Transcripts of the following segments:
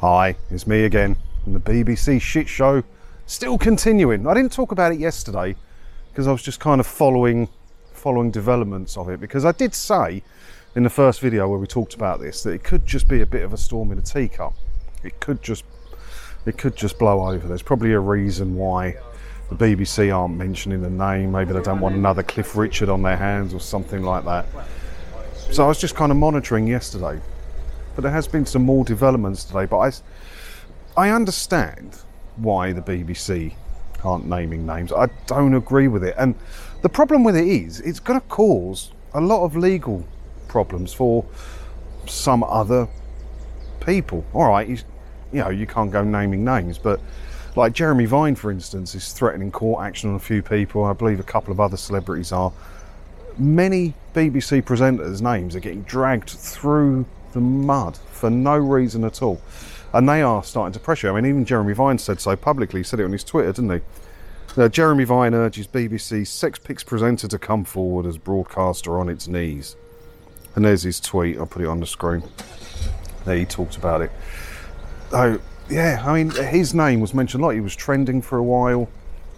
Hi, it's me again, and the BBC shit show still continuing. I didn't talk about it yesterday because I was just kind of following following developments of it because I did say in the first video where we talked about this that it could just be a bit of a storm in a teacup. It could just it could just blow over. There's probably a reason why the BBC aren't mentioning the name. Maybe they don't want another Cliff Richard on their hands or something like that. So I was just kind of monitoring yesterday. But there has been some more developments today. But I, I understand why the BBC aren't naming names. I don't agree with it. And the problem with it is, it's going to cause a lot of legal problems for some other people. All right, you, you know, you can't go naming names, but like Jeremy Vine, for instance, is threatening court action on a few people. I believe a couple of other celebrities are. Many BBC presenters' names are getting dragged through the mud for no reason at all. And they are starting to pressure. I mean, even Jeremy Vine said so publicly. He said it on his Twitter, didn't he? Uh, Jeremy Vine urges BBC Sex Pics presenter to come forward as broadcaster on its knees. And there's his tweet. I'll put it on the screen. There he talked about it. Oh, yeah, I mean, his name was mentioned a lot. He was trending for a while,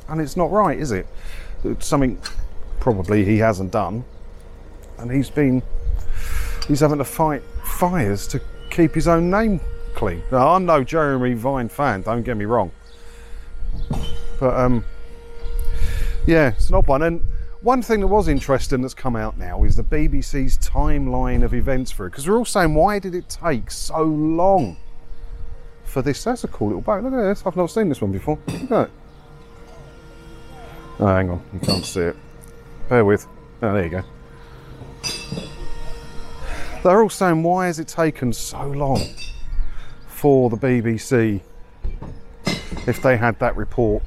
and it's not right, is it? It's something probably he hasn't done, and he's been he's having to fight fires to keep his own name clean. Now, I'm no Jeremy Vine fan. Don't get me wrong, but um, yeah, it's not one. And one thing that was interesting that's come out now is the BBC's timeline of events for it, because we're all saying, why did it take so long? for this. That's a cool little boat. Look at this. I've not seen this one before. Look at it. Oh, hang on. You can't see it. Bear with. Oh, there you go. They're all saying, why has it taken so long for the BBC if they had that report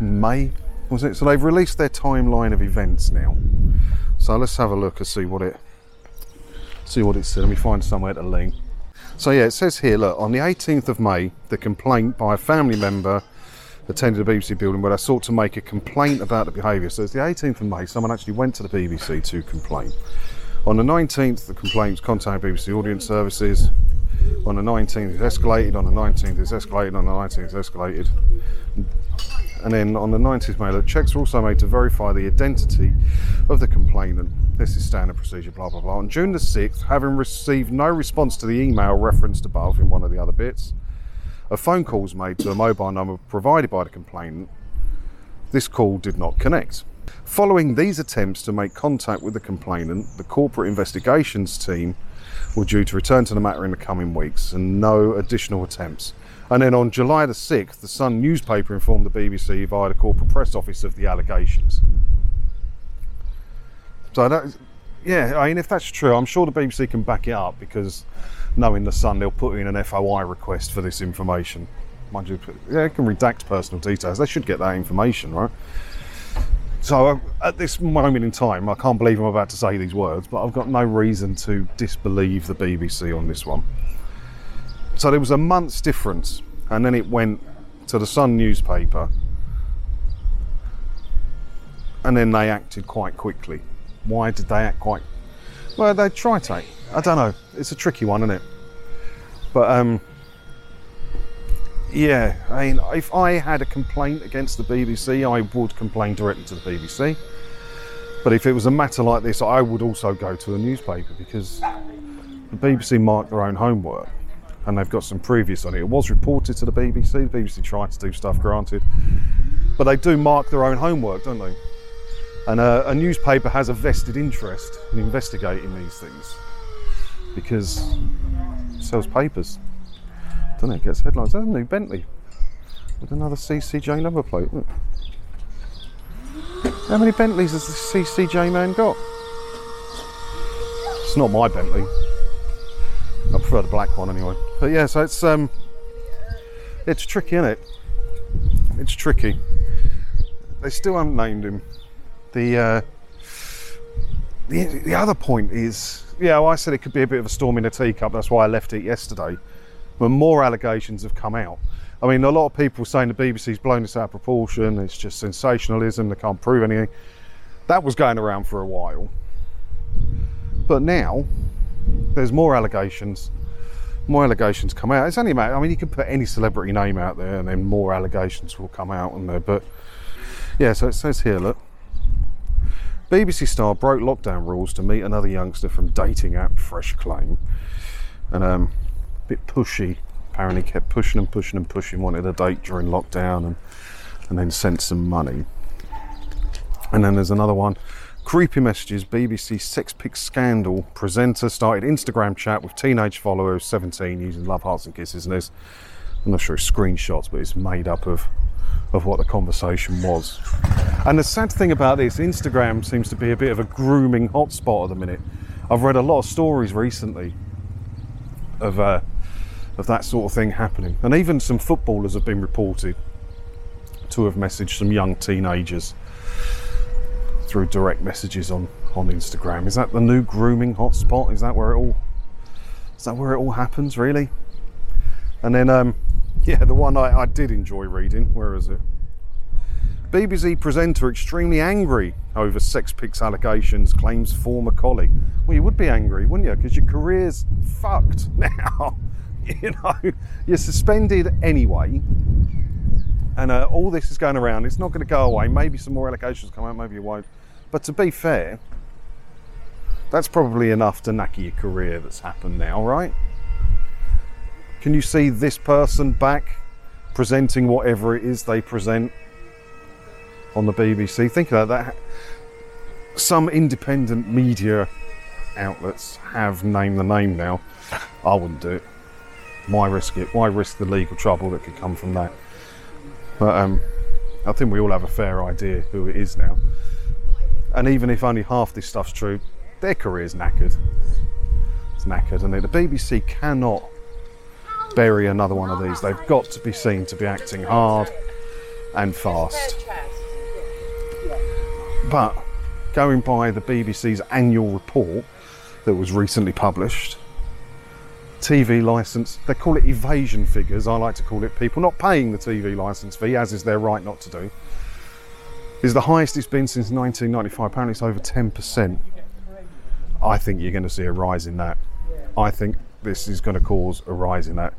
May, was it? So they've released their timeline of events now. So let's have a look and see what it see what it said. Let me find somewhere to link. So yeah, it says here, look, on the 18th of May, the complaint by a family member attended a BBC building where they sought to make a complaint about the behaviour. So it's the 18th of May, someone actually went to the BBC to complain. On the 19th, the complaint was contacted BBC Audience Services. On the 19th, it escalated. On the 19th, it's escalated. On the 19th, it's escalated. And then on the 19th mailer, checks were also made to verify the identity of the complainant. This is standard procedure, blah, blah, blah. On June the 6th, having received no response to the email referenced above in one of the other bits, a phone call was made to a mobile number provided by the complainant. This call did not connect. Following these attempts to make contact with the complainant, the corporate investigations team were due to return to the matter in the coming weeks and no additional attempts. And then on July the 6th, the Sun newspaper informed the BBC via the corporate press office of the allegations. So that, yeah, I mean, if that's true, I'm sure the BBC can back it up because knowing the Sun, they'll put in an FOI request for this information. Mind you, yeah, it can redact personal details. They should get that information, right? So at this moment in time, I can't believe I'm about to say these words, but I've got no reason to disbelieve the BBC on this one. So there was a month's difference, and then it went to the Sun newspaper, and then they acted quite quickly. Why did they act quite? Well, they tried to. I don't know. It's a tricky one, isn't it? But um, yeah. I mean, if I had a complaint against the BBC, I would complain directly to the BBC. But if it was a matter like this, I would also go to a newspaper because the BBC mark their own homework and they've got some previous on it. It was reported to the BBC. The BBC tried to do stuff, granted, but they do mark their own homework, don't they? And a, a newspaper has a vested interest in investigating these things because it sells papers. Don't it? Gets headlines. There's a new Bentley with another CCJ number plate. How many Bentleys has the CCJ man got? It's not my Bentley. I prefer the black one anyway. But yeah, so it's um, it's tricky, isn't it? It's tricky. They still haven't named him. The uh, the the other point is, yeah, well, I said it could be a bit of a storm in a teacup. That's why I left it yesterday. But more allegations have come out. I mean, a lot of people saying the BBC's blown this out of proportion. It's just sensationalism. They can't prove anything. That was going around for a while. But now there's more allegations more allegations come out. It's only a matter. I mean, you can put any celebrity name out there, and then more allegations will come out on there. But yeah, so it says here, look. BBC star broke lockdown rules to meet another youngster from dating app Fresh Claim, and um, bit pushy. Apparently, kept pushing and pushing and pushing. Wanted a date during lockdown, and and then sent some money. And then there's another one. Creepy messages, BBC sex pic scandal. Presenter started Instagram chat with teenage followers, 17, using love hearts and kisses. And there's, I'm not sure it's screenshots, but it's made up of, of what the conversation was. And the sad thing about this, Instagram seems to be a bit of a grooming hotspot at the minute. I've read a lot of stories recently of, uh, of that sort of thing happening. And even some footballers have been reported to have messaged some young teenagers through direct messages on on Instagram. Is that the new grooming hotspot? Is that where it all is that where it all happens really? And then um yeah, the one I, I did enjoy reading, where is it? BBC presenter extremely angry over sex pics allegations, claims former colleague. Well, you would be angry, wouldn't you? Because your career's fucked now. you know, you're suspended anyway and uh, all this is going around. It's not going to go away. Maybe some more allegations come out, maybe it won't. But to be fair, that's probably enough to knacker your career that's happened now, right? Can you see this person back presenting whatever it is they present on the BBC? Think about that. Some independent media outlets have named the name now. I wouldn't do it. Why risk it? Why risk the legal trouble that could come from that? But um, I think we all have a fair idea who it is now. And even if only half this stuff's true, their career's knackered. It's knackered, and the BBC cannot bury another one of these. They've got to be seen to be acting hard and fast. But going by the BBC's annual report that was recently published, TV license. They call it evasion figures. I like to call it people not paying the TV license fee, as is their right not to do. Is the highest it's been since 1995. Apparently, it's over 10%. I think you're going to see a rise in that. I think this is going to cause a rise in that.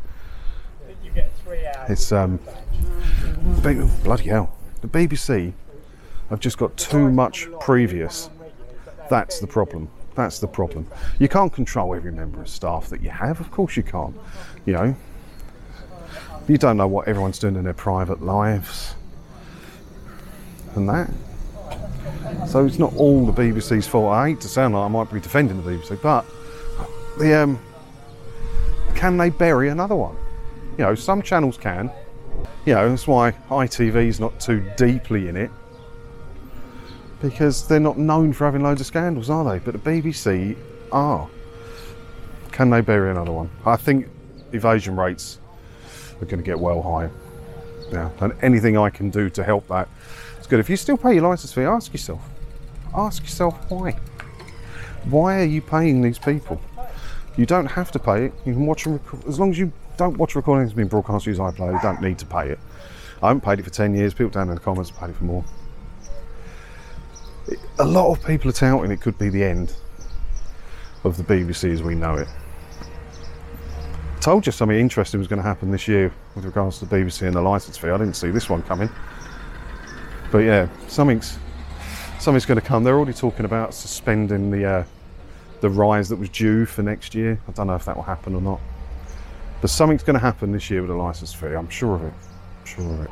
It's um, bloody hell. The BBC have just got too much previous. That's the problem. That's the problem. You can't control every member of staff that you have. Of course you can't. You know, you don't know what everyone's doing in their private lives and that. So it's not all the BBC's fault. I hate to sound like I might be defending the BBC, but the um, can they bury another one? You know, some channels can. You know, that's why ITV's not too deeply in it because they're not known for having loads of scandals, are they? But the BBC are. Can they bury another one? I think evasion rates are going to get well higher. Yeah, and anything I can do to help that is good. If you still pay your license fee, ask yourself. Ask yourself why. Why are you paying these people? You don't have to pay it. You can watch them as long as you don't watch recordings being broadcast use iPlayer. You don't need to pay it. I haven't paid it for ten years. People down in the comments have paid it for more a lot of people are touting it could be the end of the BBC as we know it. I told you something interesting was going to happen this year with regards to the BBC and the licence fee. I didn't see this one coming, but yeah, something's something's going to come. They're already talking about suspending the uh, the rise that was due for next year. I don't know if that will happen or not, but something's going to happen this year with the licence fee. I'm sure of it. I'm sure of it.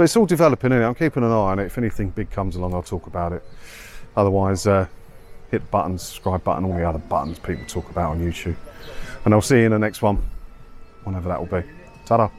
But it's all developing, is I'm keeping an eye on it. If anything big comes along, I'll talk about it. Otherwise, uh, hit the button, subscribe button, all the other buttons people talk about on YouTube. And I'll see you in the next one, whenever that will be. Ta-da.